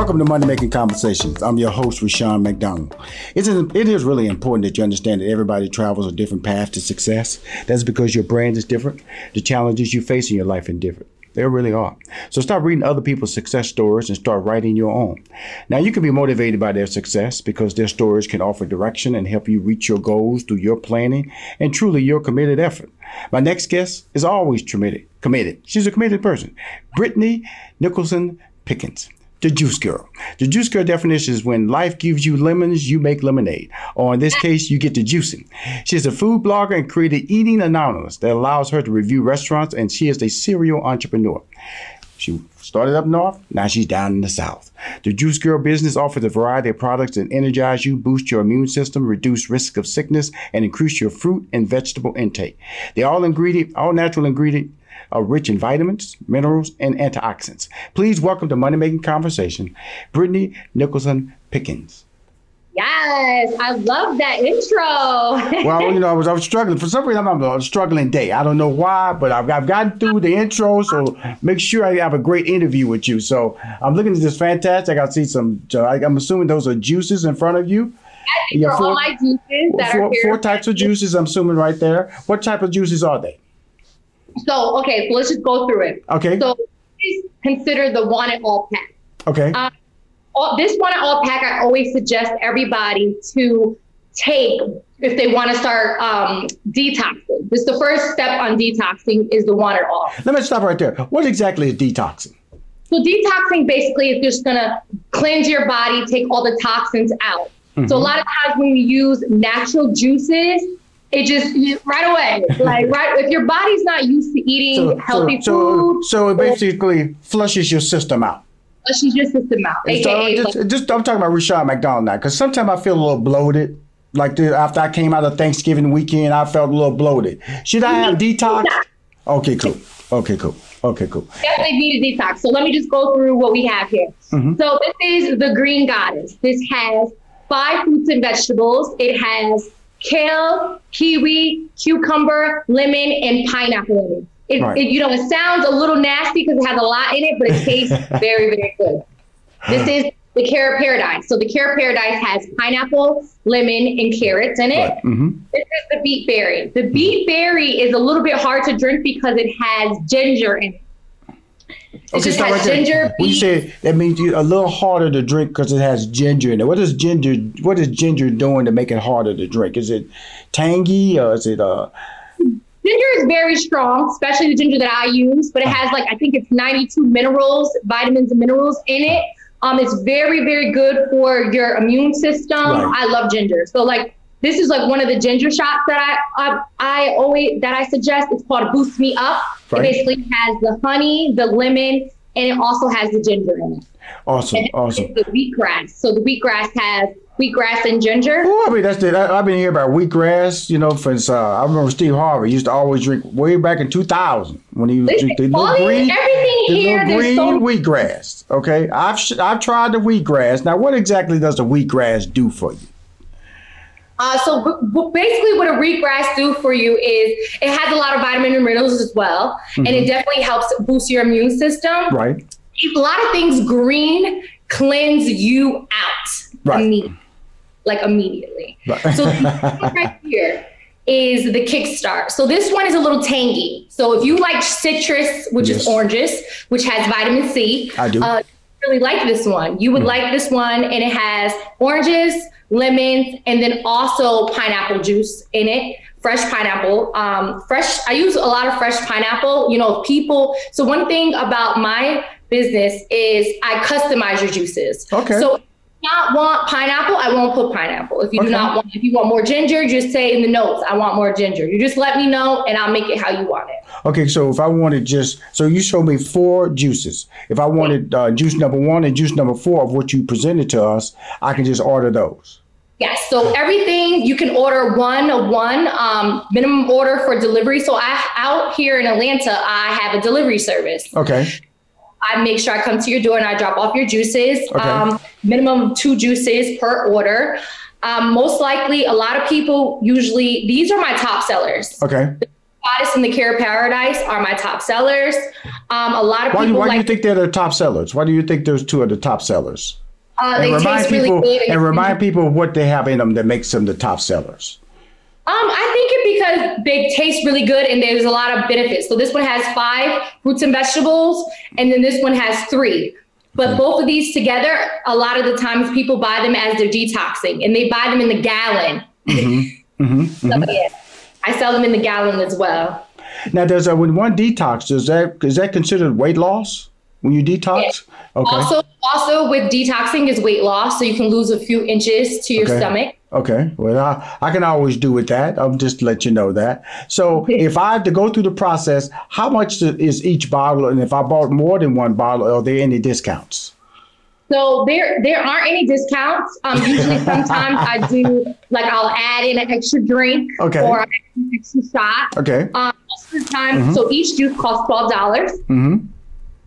Welcome to Money Making Conversations. I'm your host, Rushion McDonald. It is, it is really important that you understand that everybody travels a different path to success. That's because your brand is different. The challenges you face in your life are different. They really are. So stop reading other people's success stories and start writing your own. Now, you can be motivated by their success because their stories can offer direction and help you reach your goals through your planning and truly your committed effort. My next guest is always committed. Committed. She's a committed person. Brittany Nicholson Pickens the juice girl. The juice girl definition is when life gives you lemons, you make lemonade. Or in this case, you get the juicing. She's a food blogger and created Eating Anonymous that allows her to review restaurants, and she is a serial entrepreneur. She started up north, now she's down in the south. The Juice Girl business offers a variety of products that energize you, boost your immune system, reduce risk of sickness, and increase your fruit and vegetable intake. The all ingredient, all natural ingredient are rich in vitamins, minerals, and antioxidants. Please welcome to Money Making Conversation, Brittany Nicholson Pickens. Yes, I love that intro. well, you know, I was I was struggling for some reason. I'm a struggling day. I don't know why, but I've, I've gotten through the intro. So make sure I have a great interview with you. So I'm looking at this fantastic. I see some. I'm assuming those are juices in front of you. Yeah, four, all my juices that four, are here. Four types of juices. I'm assuming right there. What type of juices are they? So okay, so let's just go through it. Okay. So please consider the one and all pack. Okay. Um, all, this one and all pack, I always suggest everybody to take if they want to start um, detoxing. This the first step on detoxing is the one and all. Let me stop right there. What exactly is detoxing? So detoxing basically is just gonna cleanse your body, take all the toxins out. Mm-hmm. So a lot of times when you use natural juices, it just right away, like right if your body's not used to eating so, healthy so, food, so, so it basically flushes your system out. Flushes your system out. AKA, so just, just, I'm talking about Rushion McDonald now, because sometimes I feel a little bloated. Like the, after I came out of Thanksgiving weekend, I felt a little bloated. Should I have detox? Okay, cool. Okay, cool. Okay, cool. Definitely need a detox. So let me just go through what we have here. Mm-hmm. So this is the Green Goddess. This has five fruits and vegetables. It has kale, kiwi, cucumber, lemon, and pineapple it. right. it, you know, it sounds a little nasty because it has a lot in it, but it tastes very, very good. This is the carrot paradise. So the carrot paradise has pineapple, lemon, and carrots in it. Right. Mm-hmm. This is the beet berry. The beet berry is a little bit hard to drink because it has ginger in it. It okay, just has right ginger. When you say that means you, a little harder to drink because it has ginger in it. What is ginger? What is ginger doing to make it harder to drink? Is it tangy or is it uh? Ginger is very strong, especially the ginger that I use. But it has like I think it's 92 minerals, vitamins, and minerals in it. Um, it's very very good for your immune system. Right. I love ginger. So like this is like one of the ginger shots that I I, I always that I suggest. It's called Boost Me Up. Right. It basically has the honey, the lemon, and it also has the ginger in it. Awesome, awesome. The wheatgrass. So the wheatgrass has wheatgrass and ginger. Oh, I mean that's the I, have been hearing about wheatgrass. You know, since uh, I remember Steve Harvey used to always drink way back in 2000 when he was drinking the little green, everything the here, little green so- wheatgrass. Okay, I've I've tried the wheatgrass. Now, what exactly does the wheatgrass do for you? Uh, so b- basically, what a wheatgrass do for you is it has a lot of vitamin and minerals as well, mm-hmm. and it definitely helps boost your immune system. Right. A lot of things green cleanse you out. Right. Immediately, like immediately. Right. So right here is the kickstart. So this one is a little tangy. So if you like citrus, which yes. is oranges, which has vitamin C, I do. Uh, really like this one. You would mm. like this one, and it has oranges lemons, and then also pineapple juice in it. Fresh pineapple. Um, fresh. I use a lot of fresh pineapple. You know, people. So one thing about my business is I customize your juices. Okay. So not want pineapple, I won't put pineapple. If you okay. do not want, if you want more ginger, just say in the notes, I want more ginger. You just let me know, and I'll make it how you want it. Okay, so if I wanted just, so you showed me four juices. If I wanted uh, juice number one and juice number four of what you presented to us, I can just order those. Yes. So everything you can order one of one um, minimum order for delivery. So I out here in Atlanta, I have a delivery service. Okay. I make sure I come to your door and I drop off your juices. Okay. Um, minimum two juices per order. Um, most likely, a lot of people usually these are my top sellers. Okay. The Goddess and the Carrot Paradise are my top sellers. Um, a lot of Why, people why do you think they're the top sellers? Why do you think those two are the top sellers? uh, And they remind taste people really good. and remind people what they have in them that makes them the top sellers. Um, I think it because they taste really good and there's a lot of benefits. So this one has five fruits and vegetables, and then this one has three. But both of these together, a lot of the times people buy them as they're detoxing, and they buy them in the gallon. So, yeah, I sell them in the gallon as well. Now, does uh, when one detox, does that is that considered weight loss when you detox? Okay. Also, also with detoxing is weight loss, so you can lose a few inches to your Okay. stomach. Okay. Well, I, I can always do with that. I'll just let you know that. So, if I have to go through the process, how much is each bottle? And if I bought more than one bottle, are there any discounts? So there there aren't any discounts. Um, usually sometimes I do like I'll add in an extra drink Okay. or an extra shot. Okay. Um, most of the time, so each juice costs twelve dollars. Mm-hmm.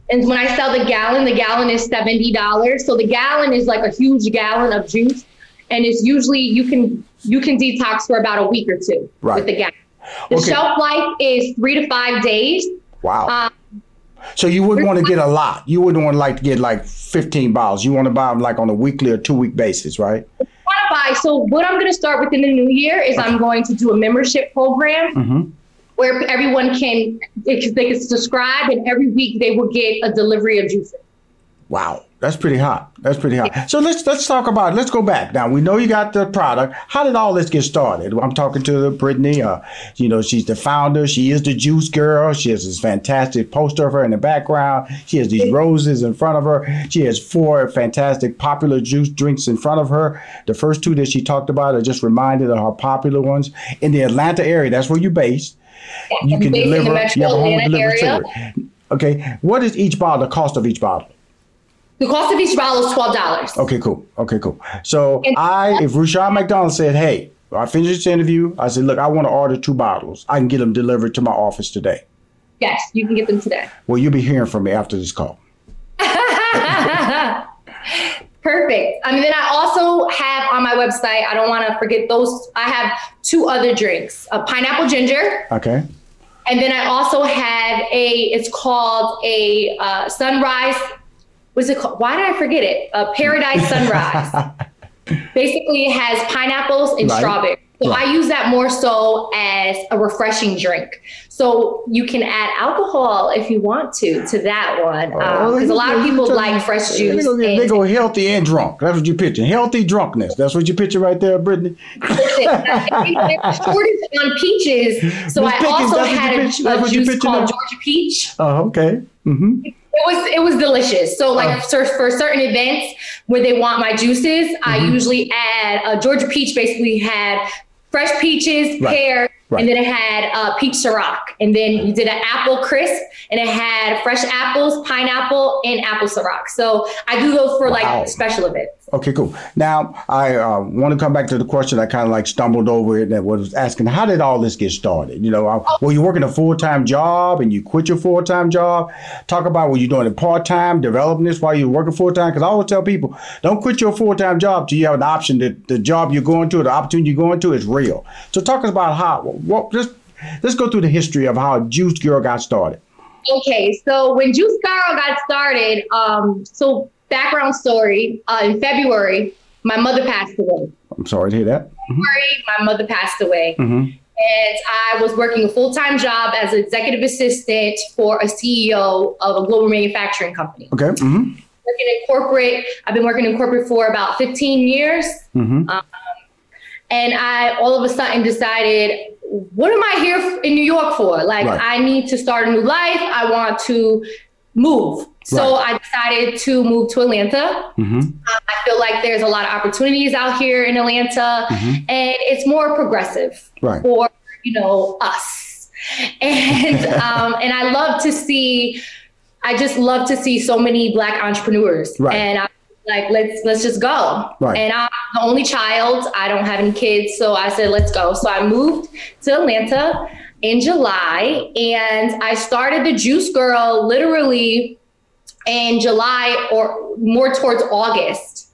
And when I sell the gallon, the gallon is seventy dollars. So the gallon is like a huge gallon of juice, and it's usually you can you can detox for about a week or two Right. with the gallon. The Okay. shelf life is three to five days. Wow. Um, so you wouldn't want to get a lot. You wouldn't want to like to get like 15 bottles. You want to buy them like on a weekly or two week basis, right? quantify. So what I'm going to start within the new year is I'm going to do a membership program Mhm. where everyone can they can they can subscribe, and every week they will get a delivery of juices. Wow, that's pretty hot. That's pretty hot. So let's let's talk about. Let's go back now. We know you got the product. How did all this get started? I'm talking to Brittany. Uh, you know, she's the founder. She is the juice girl. She has this fantastic poster of her in the background. She has these roses in front of her. She has four fantastic popular juice drinks in front of her. The first two that she talked about are just reminded of her popular ones in the Atlanta area. That's where you're based. You can in the deliver. You have a home Atlanta delivery area. Okay, what is each bottle? The cost of each bottle? The cost of each bottle is twelve dollars. Okay, cool. Okay, cool. So And- I, if Rushion McDonald said, "Hey, I finished this interview," I said, "Look, I want to order two bottles. I can get them delivered to my office today." Yes, you can get them today. Well, you'll be hearing from me after this call. Perfect. I mean, then I also have on my website. I don't want to forget those. I have two other drinks: a pineapple ginger, Okay. and then I also have a. It's called a uh, sunrise. What's it called? Why did I forget it? A paradise sunrise. Basically, it has pineapples and Right. strawberry. So Right. I use that more so as a refreshing drink. So you can add alcohol if you want to to that one, oh. uh, because a lot of people like fresh They juice. go, they and- go healthy and drunk. That's what you picture. Healthy drunkenness. That's what you picture right there, Brittany. Listen, shortage on peaches, so Miss I Pickens, also had a, a juice called now? Georgia Peach. Oh, okay. Mm-hmm. It was it was delicious. So like Oh. for, for certain events where they want my juices, I Mm-hmm. usually add a Georgia Peach. Basically had fresh peaches, Right. pear, Right. and then it had uh, peach Ciroc, and then you did an apple crisp, and it had fresh apples, pineapple, and apple Ciroc. So I do those for Wow. like special events. Okay, cool. Now I uh, want to come back to the question I kind of like stumbled over it that was asking, how did all this get started? You know, uh, were you working a full time job and you quit your full time job? Talk about were you doing it part time, developing this while you're working full time? Because I always tell people, don't quit your full time job till you have an option that the job you're going to, the opportunity you're going to, is real. So talk about how what let's let's go through the history of how Juice Girl got started. Okay, so when Juice Girl got started, um, so background story, uh, in February, my mother passed away. I'm sorry to hear that. February, my mother passed away. Mhm. And I was working a full time job as an executive assistant for a CEO of a global manufacturing company. Okay. Mm-hmm. Working in corporate, I've been working in corporate for about 15 years. Mm-hmm. And I all of a sudden decided, what am I here in New York for? Like, Right. I need to start a new life. I want to move. So I decided to move to Atlanta. Mm-hmm. I feel like there's a lot of opportunities out here in Atlanta, and it's more progressive Mm-hmm. Right. for you know us. And um, and I love to see. I just love to see so many black entrepreneurs, Right. and I'm like let's let's just go. Right. And I'm the only child. I don't have any kids, so I said let's go. So I moved to Atlanta in July, and I started the Juice Girl literally in July or more towards August.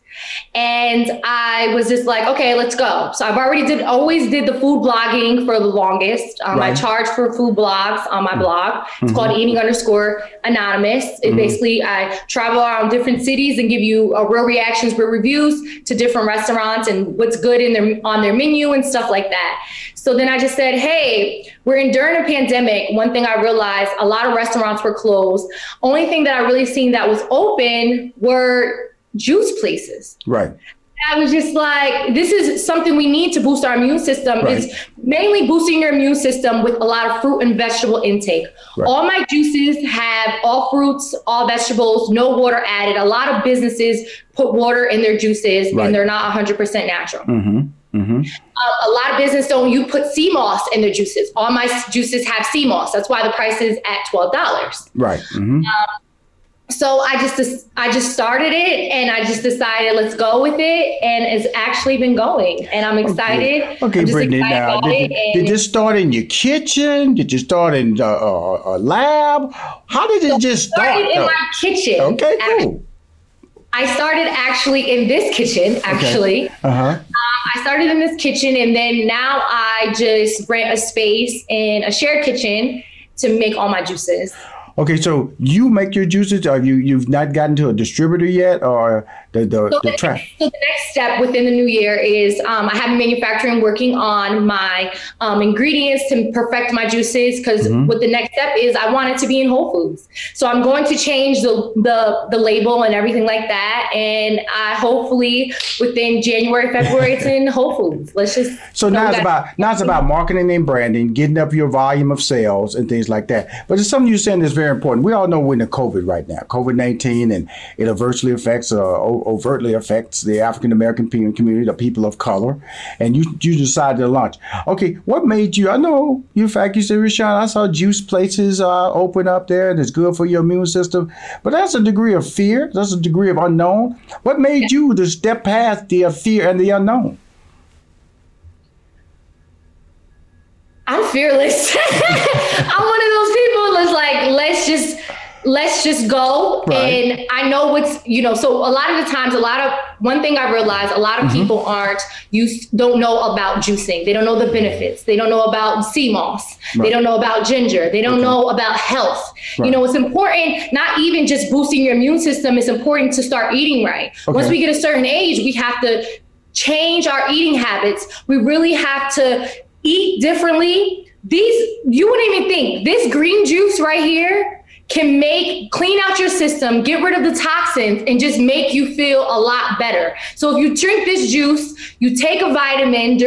And I was just like, okay, let's go. So I've already did always did the food blogging for the longest. Um, I charge for food blogs on my blog. It's called Eating underscore Anonymous. It basically I travel around different cities and give you uh, real reactions, real reviews to different restaurants and what's good in their on their menu and stuff like that. So then I just said, hey, we're in during a pandemic. One thing I realized a lot of restaurants were closed. Only thing that I really seen that was open were juice places. Right. I was just like, this is something we need to boost our immune system. Right. It's mainly boosting your immune system with a lot of fruit and vegetable intake. Right. All my juices have all fruits, all vegetables, no water added. A lot of businesses put water in their juices Right. and they're not 100% natural. Mm-hmm. Mm-hmm. Um, a lot of business don't you put sea moss in their juices. All my juices have sea moss. That's why the price is at twelve dollars. Right. Mm-hmm. So I just I just started it and I just decided let's go with it and it's actually been going and I'm excited. Okay, I'm just Brittany. excited Now, did, did this start in your kitchen? Did you start in uh, a, a lab? How did it just start? started in my kitchen. okay, cool. I started actually in this kitchen. Actually, Uh huh. I started in this kitchen and then now I just rent a space in a shared kitchen to make all my juices. Okay, so you make your juices. Are you you've not gotten to a distributor yet, or the the, So the track? so the next step within the new year is um, I have manufacturing working on my um, ingredients to perfect my juices because Mm-hmm. what the next step is I want it to be in Whole Foods. So I'm going to change the the, the label and everything like that, and I hopefully within January February it's in Whole Foods. Let's just So now it's about now it's about marketing and branding, getting up your volume of sales and things like that. But it's something you're saying is very important. We all know we're in the COVID right now, COVID nineteen, and it adversely affects, uh, overtly affects the African American community, the people of color. And you you decided to launch. Okay, what made you? I know you. In fact, you said, Rushion, I saw juice places uh, open up there, and it's good for your immune system. But that's a degree of fear. That's a degree of unknown. What made you to step past the uh, fear and the unknown? I'm fearless. I'm one of those people that's like, let's just let's just go. Right. And I know what's, you know, so a lot of the times, a lot of one thing I realized, a lot of Mm-hmm. people aren't you don't know about juicing. They don't know the benefits. They don't know about sea moss. Right. They don't know about ginger. They don't know about health. Right. You know, it's important not even just boosting your immune system, it's important to start eating right. Once we get a certain age, we have to change our eating habits. We really have to eat differently. These, you wouldn't even think this green juice right here can make clean out your system, get rid of the toxins, and just make you feel a lot better. So if you drink this juice, you take a vitamin,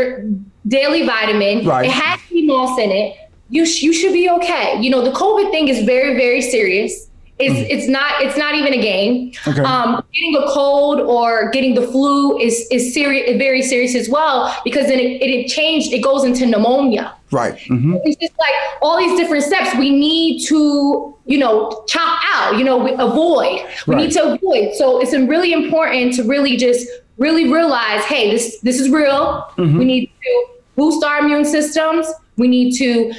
daily vitamin, Right. it has moss in it. You sh- you should be okay. You know the COVID thing is very very serious. It's it's not it's not even a game. Okay. Um, getting a cold or getting the flu is is serious, very serious as well because then it, it changed. It goes into pneumonia. Right. hmm It's just like all these different steps we need to, you know, chop out, you know, we avoid. We Right. need to avoid. So it's really important to really just really realize, hey, this this is real. We need to boost our immune systems. We need to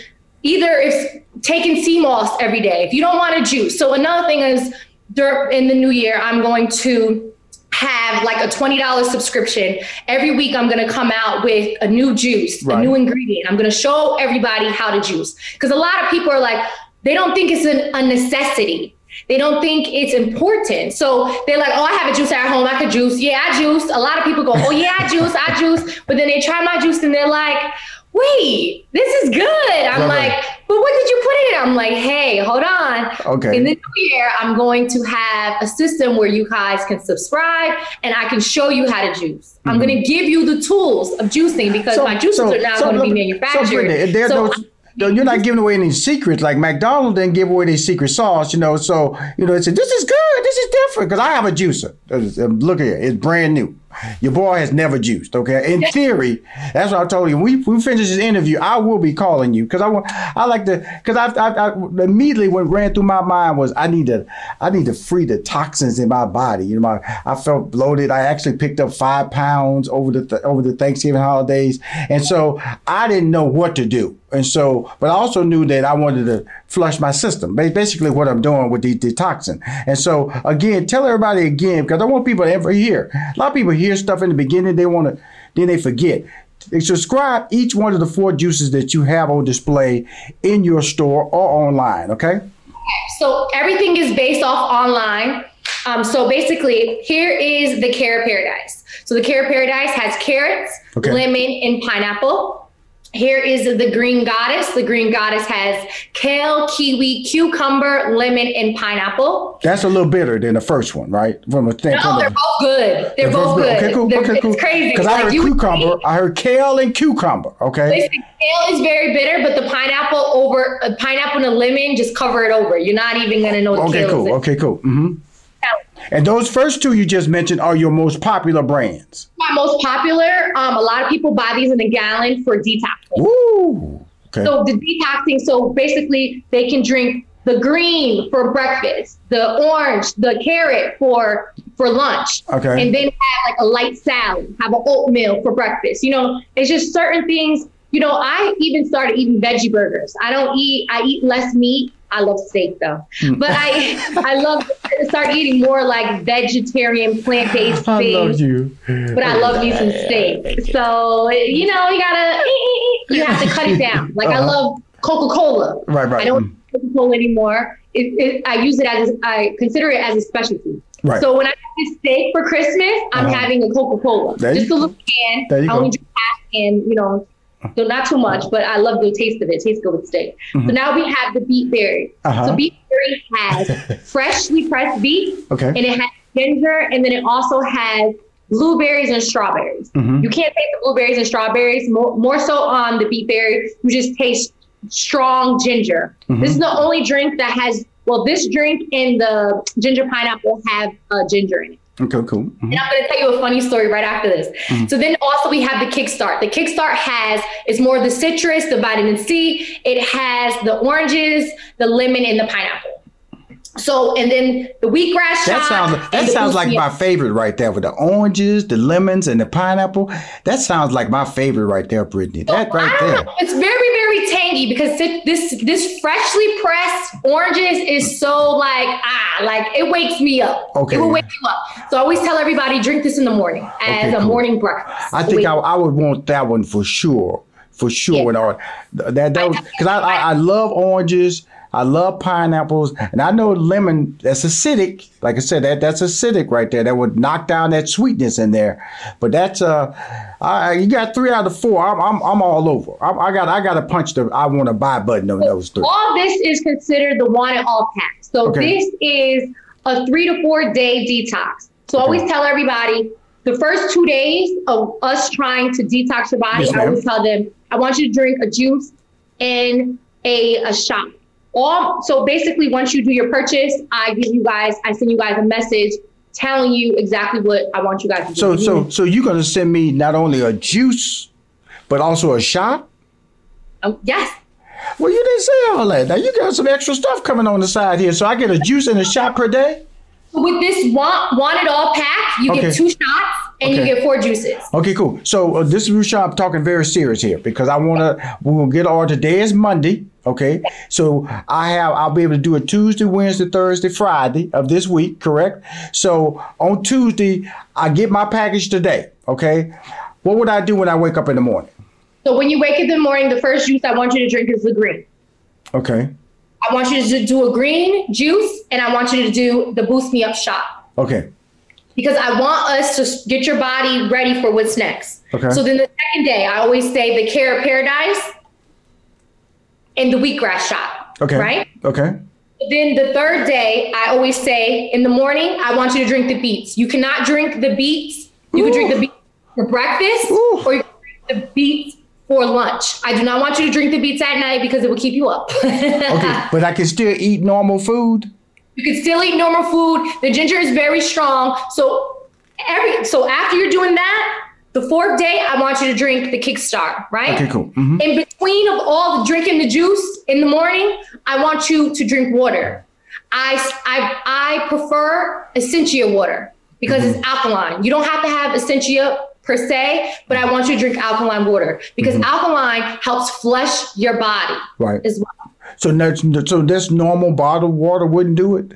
either if taking sea moss every day, if you don't want to juice. So another thing is in the new year, I'm going to have like a $20 subscription. Every week I'm going to come out with a new juice, Right. a new ingredient. I'm going to show everybody how to juice. Because a lot of people are like, they don't think it's an, a necessity. They don't think it's important. So they're like, oh, I have a juice at home. I could juice. Yeah, I juice. A lot of people go, oh, yeah, I juice. I juice. But then they try my juice and they're like, wait, this is good. I'm Right, like, right. but what did you put in it? I'm like, hey, hold on. Okay. In the new year, I'm going to have a system where you guys can subscribe and I can show you how to juice. I'm going to give you the tools of juicing because my juices are now going to be manufactured. So, Brittany, there So those, no, you're not giving away any secrets. Like McDonald's didn't give away their secret sauce, you know. So you know, they said this is good, this is different because I have a juicer. Uh, Look at it, it's brand new. Your boy has never juiced. Okay, in theory, that's what I told you. When we, we finish this interview, I will be calling you because I want. I like to because I, I, I immediately what ran through my mind was I need to I need to free the toxins in my body. You know, my I felt bloated. I actually picked up five pounds over the th- over the Thanksgiving holidays, and so I didn't know what to do. And so, but I also knew that I wanted to flush my system. Basically, what I'm doing with the detoxing. And so, again, tell everybody again because I want people to ever hear. A lot of people hear stuff in the beginning, they want to, then they forget. Subscribe each one of the four juices that you have on display in your store or online. Okay. So everything is based off online. Um, so basically, here is the Carrot Paradise. So the Carrot Paradise has carrots, Okay. lemon, and pineapple. Here is the Green Goddess. The Green Goddess has kale, kiwi, cucumber, lemon, and pineapple. That's a little bitter than the first one, right? From a thing. No, they're both good. They're both good. Okay, cool. They're- okay, cool. It's crazy. Because I heard cucumber. I heard kale and cucumber. Okay. Listen, kale is very bitter, but the pineapple over uh, pineapple and a lemon just cover it over. You're not even gonna know the Okay, cool. Okay, cool. Mm hmm And those first two you just mentioned are your most popular brands. My most popular. Um, a lot of people buy these in a gallon for detoxing. Woo. Okay. So the detoxing. So basically, they can drink the green for breakfast, the orange, the carrot for for lunch, Okay. and then have like a light salad, have an oatmeal for breakfast. You know, it's just certain things. You know, I even started eating veggie burgers. I don't eat. I eat less meat. I love steak though, Hmm. but I I love to start eating more like vegetarian, plant based things. I love you. but I love me some steak. So you know, you gotta you have to cut it down. Like I Uh-huh. love Coca Cola. Right, right. I don't Coca Cola anymore. It, it, I use it as a, I consider it as a specialty. Right. So when I have this steak for Christmas, I'm Uh-huh. having a Coca Cola, just a little can. There you I only drink half, and you know. So not too much, but I love the taste of it. It tastes good with steak. So now we have the beet berry. Mm-hmm. Uh-huh. So beet berry has freshly pressed beet, Okay. and it has ginger, and then it also has blueberries and strawberries. Mhm. You can't taste the blueberries and strawberries. More, more so on the beet berry, you just taste strong ginger. Mm-hmm. This is the only drink that has. Well, this drink and the ginger pineapple have uh, ginger in it. Okay, cool. Mhm. And I'm going to tell you a funny story right after this. So then also we have the Kickstart. The Kickstart has it's more the citrus, the vitamin C. It has the oranges, the lemon, and the pineapple. So and then the wheatgrass That sounds that sounds like my favorite right there with the oranges, the lemons, and the pineapple. That sounds like my favorite right there, Brittany. That I right there. know. It's very, very tangy because this this freshly pressed oranges is so like ah, like it wakes me up. Okay. It will wake you up. So I always tell everybody drink this in the morning as Okay, a cool. morning breakfast. I think I, I would want that one for sure, for sure. Yeah. And all that that because I, I I love oranges, I love pineapples, and I know lemon. That's acidic. Like I said, that that's acidic right there. That would knock down that sweetness in there. But that's uh, I, you got three out of four. I'm I'm, I'm all over. I, I got I got to punch the I want to buy button on those three. all this is considered the one and all pack. So Okay. this is a three to four day detox. So I always tell everybody the first two days of us trying to detox your body, Yes, I always ma'am. tell them, I want you to drink a juice and a, a shot. All so basically once you do your purchase, I give you guys, I send you guys a message telling you exactly what I want you guys to do. So so so you're gonna send me not only a juice, but also a shot. Um, yes. Well, you didn't say all that. Now you got some extra stuff coming on the side here, so I get a juice and a shot per day. With this one want it all pack, you Okay. get two shots and you get four juices. Okay, cool. So uh, this is Rusha. I'm talking very serious here because I want to. We'll get all. Today is Monday. Okay, so I have. I'll be able to do it Tuesday, Wednesday, Thursday, Friday of this week. Correct. So on Tuesday, I get my package today. Okay. What would I do when I wake up in the morning? So when you wake up in the morning, the first juice I want you to drink is the green. Okay. I want you to do a green juice and I want you to do the boost me up shot Okay. because I want us to get your body ready for what's next. Okay. So then the second day, I always say the carrot paradise and the wheatgrass shot. Okay. Right? Okay. Then the third day, I always say in the morning, I want you to drink the beets. You cannot drink the beets. You can drink the beets for breakfast Ooh. or you can drink the beets for lunch. I do not want you to drink the beets at night because it will keep you up. Okay. but I can still eat normal food. You can still eat normal food. The ginger is very strong. So every so after you're doing that, the fourth day, I want you to drink the Kickstart, right? Okay, cool. Mhm. In between of all the drinking the juice in the morning, I want you to drink water. I I I prefer Essentia water because it's alkaline. You don't have to have Essentia per se, but I want you to drink alkaline water because mm-hmm. alkaline helps flush your body Right. as well. So that's so this normal bottled water wouldn't do it.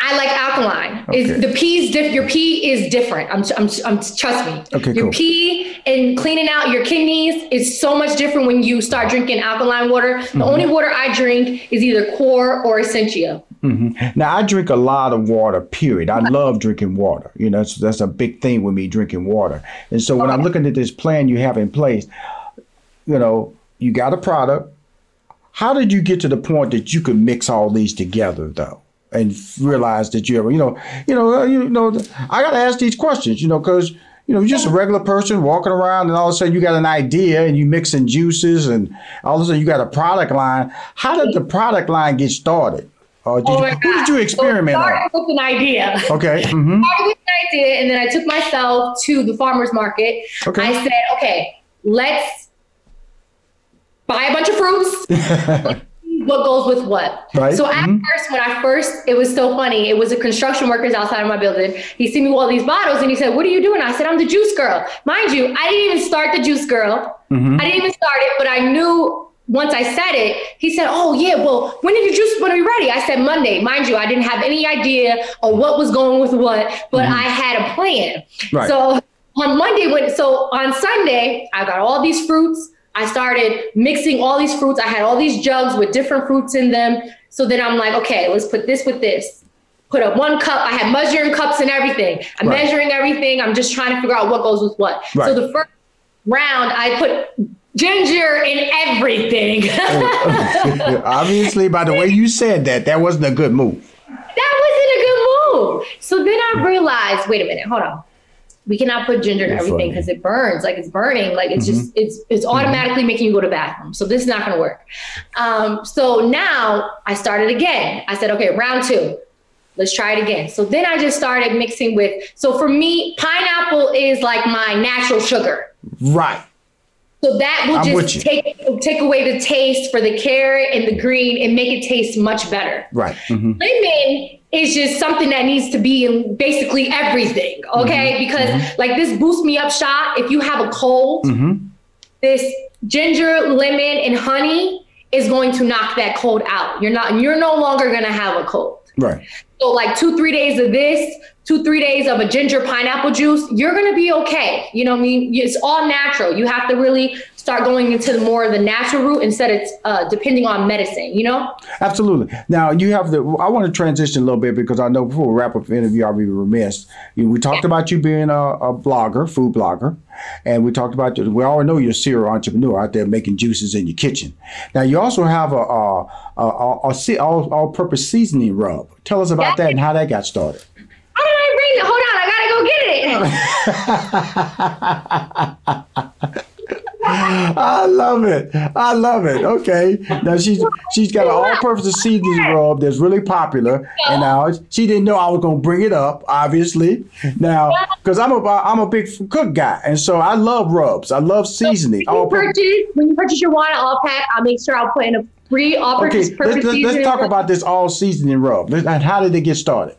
I like alkaline. Okay. Is the is diff- your pee is different. I'm, I'm, I'm trust me. Okay, your cool. pee and cleaning out your kidneys is so much different when you start drinking alkaline water. Mm-hmm. The only water I drink is either Core or Essentia. Now I drink a lot of water. Period. I love drinking water. You know, that's, that's a big thing with me drinking water. And so when I'm looking at this plan you have in place, you know, you got a product. How did you get to the point that you could mix all these together, though, and realize that you ever, you know, you know, uh, you know, I got to ask these questions, you know, because you know, you're just a regular person walking around, and all of a sudden you got an idea, and you mixing juices, and all of a sudden you got a product line. How did the product line get started? Or did Oh you, who did you experiment so on? started with an idea. Okay. hmm started with an idea, and then I took myself to the farmer's market. Okay. I said, okay, let's buy a bunch of fruits. what goes with what? Right. So at Mhm. first, when I first, it was so funny. It was a construction workers outside of my building. He see me with all these bottles, and he said, "What are you doing?" I said, "I'm the juice girl." Mind you, I didn't even start the juice girl. Mm-hmm. I didn't even start it, but I knew. Once I said it, he said, "Oh yeah, well, when did your juice when are you ready?" I said Monday. Mind you, I didn't have any idea of what was going with what, but I had a plan. Mm-hmm. Right. So on Monday, when so on Sunday, I got all these fruits. I started mixing all these fruits. I had all these jugs with different fruits in them. So then I'm like, okay, let's put this with this. Put up one cup. I had measuring cups and everything. I'm Right. measuring everything. I'm just trying to figure out what goes with what. Right. So the first round, I put ginger in everything. Oh, obviously, by the way you said that, that wasn't a good move. that wasn't a good move. So then I realized, wait a minute, hold on. We cannot put ginger in everything because it burns. Like it's burning. Like it's just it's it's automatically making you go to bathroom. So this is not gonna work. Um, so now I started again. I said, okay, round two. Let's try it again. So then I just started mixing with. So for me, pineapple is like my natural sugar. Right. So that will I'm just take take away the taste for the carrot and the green and make it taste much better Right. hmm lemon is just something that needs to be in basically everything okay? Mm-hmm. because like this boost me up shot if you have a cold Mm-hmm. this ginger lemon and honey is going to knock that cold out. You're not you're no longer to have a cold. Right. so like two three days of this two three days of a ginger pineapple juice you're to be okay. You know what i mean? It's all natural. You have to really start going into the more of the natural route instead of uh, depending on medicine you know Absolutely. Now you have the. I want to transition a little bit because I know before we wrap up the interview, I'll be remiss. You, we talked about you being a, a blogger, food blogger, and we talked about we all know you're a serial entrepreneur out there making juices in your kitchen. Now you also have a a, a, a, a all all purpose seasoning rub. Tell us about Yeah. that and how that got started. how did i bring it hold on i gotta go get it I love it. I love it. Okay. Now she's she's got an all-purpose seasoning rub that's really popular, and now she didn't know I was gonna bring it up. Obviously, now because I'm a I'm a big cook guy, and so I love rubs. I love seasoning. When you All-purpose. purchase when you purchase your wine all pack, I'll make sure I'll put in a free all Okay, let's, purpose let's, seasoning. let's talk about this all seasoning rub. And how did it get started?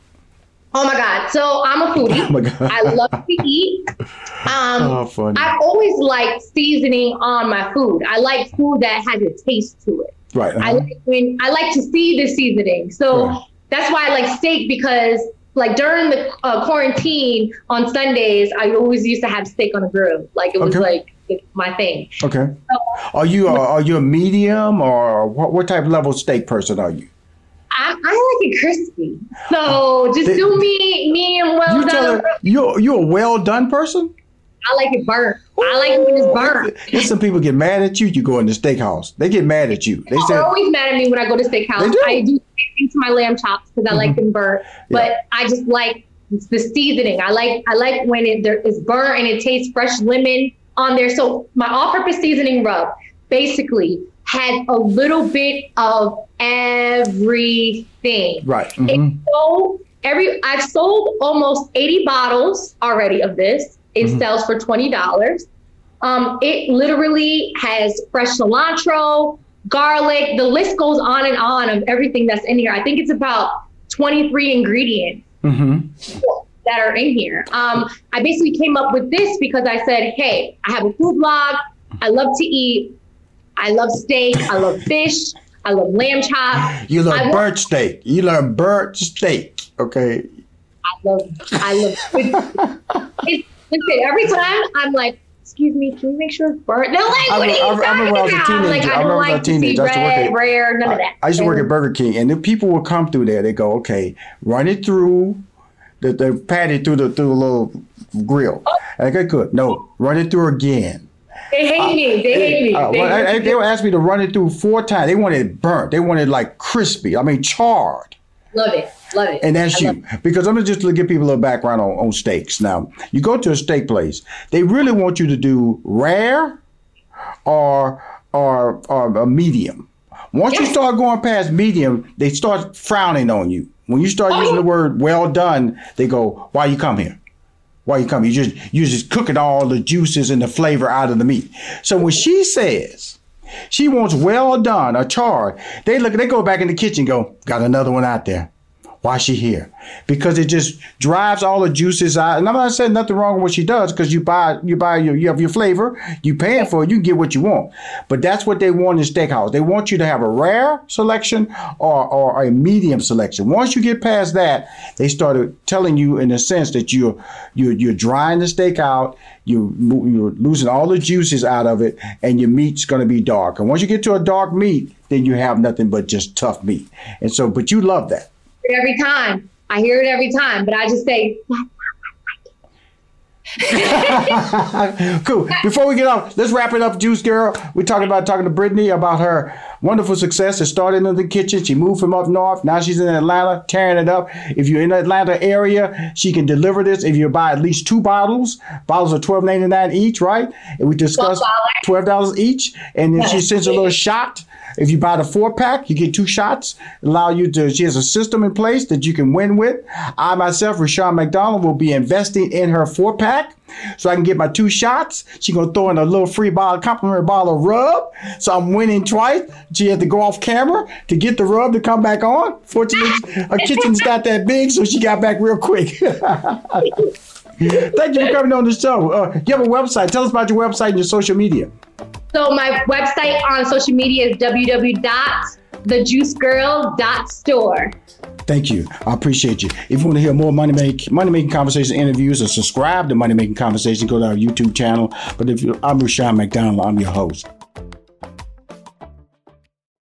Oh my god! So I'm a foodie. Oh my God. I love to eat. Um, Oh, funny. I've always like seasoning on my food. I like food that has a taste to it. Right. I uh-huh. like when I like to see the seasoning. So Right. that's why I like steak because like during the uh, quarantine on Sundays, I always used to have steak on the grill. Like it was Okay. like my thing. Okay. Are you a, are you a medium or what, what type of level steak person are you? I, I like it crispy. So just They- do me medium well You tell done. her you you a well done person. I like it burnt. I like it when it's burnt. There's some people get mad at you. You go in the steakhouse. They get mad at you. They say, They're always mad at me when I go to steakhouse. They do. I do the same thing to my lamb chops because I like mm-hmm. them burnt. But I just like the seasoning. I like I like when it there is burnt and it tastes fresh lemon on there. So my all-purpose seasoning rub basically had a little bit of everything. right. Mhm. so every I've sold almost 80 bottles already of this. It mm-hmm. sells for $20. Um, it literally has fresh cilantro, garlic. The list goes on and on of everything that's in here. I think it's about 23 ingredients mm-hmm. that are in here. Um, I basically came up with this because I said, hey, I have a food blog. I love to eat. I love steak. I love fish. I love lamb chop. You love bird steak. You love bird steak. Okay. I love. I love. it's, listen, every time I'm like, excuse me, can you make sure it's burnt? They're like, what I, are you I, I remember when I was a teenager. Like, I, I remember like I was a teenager. Red, I used to work at, rare, none of that. I used to work at Burger King, and the people would come through there. They go, okay, run it through the, the patty through the through the little grill. Oh. Okay, good. No, run it through again. They hate uh, me. They hate me. Uh, they, well, hate they would ask me to run it through four times. They wanted it burnt. They wanted it like crispy. I mean, charred. Love it. Love it. And that's I you. Because I'm going to just give people a little background on, on steaks. Now, you go to a steak place, they really want you to do rare or or, or a medium. Once yes. you start going past medium, they start frowning on you. When you start oh. using the word well done, they go, Why you come here? Why you come? You just you just cooking all the juices and the flavor out of the meat. So when she says she wants well done a charred, they look they go back in the kitchen go, got another one out there. Why she here? Because it just drives all the juices out. And I'm not saying nothing wrong with what she does because you buy you buy your you have your flavor, you paying for it, you get what you want. But that's what they want in steakhouse. They want you to have a rare selection or, or a medium selection. Once you get past that, they started telling you in a sense that you're you're you're drying the steak out, you you're losing all the juices out of it, and your meat's going to be dark. And once you get to a dark meat, then you have nothing but just tough meat. And so, but you love that every time. I hear it every time, but I just say, cool. Before we get off, let's wrap it up, Juice Girl. We're talking about talking to Brittany about her wonderful success. It started in the kitchen. She moved from up north. Now she's in Atlanta, tearing it up. If you're in the Atlanta area, she can deliver this. If you buy at least two bottles, bottles are twelve ninety nine each, right? And we discussed twelve dollars each. And then she sends a little shot if you buy the four pack, you get two shots. Allow you to. She has a system in place that you can win with. I myself, Rushion McDonald, will be investing in her four pack so I can get my two shots. She gonna throw in a little free bottle, complimentary bottle of rub. So I'm winning twice. She had to go off camera to get the rub to come back on. Fortunately, her kitchen's not that big, so she got back real quick. Thank you for coming on the show. Uh, you have a website. Tell us about your website and your social media. So my website on social media is www.thejuicegirl.store. Thank you. I appreciate you. If you want to hear more money make money making conversation interviews or subscribe to Money Making Conversation, go to our YouTube channel. But if you I'm Rushion McDonald, I'm your host.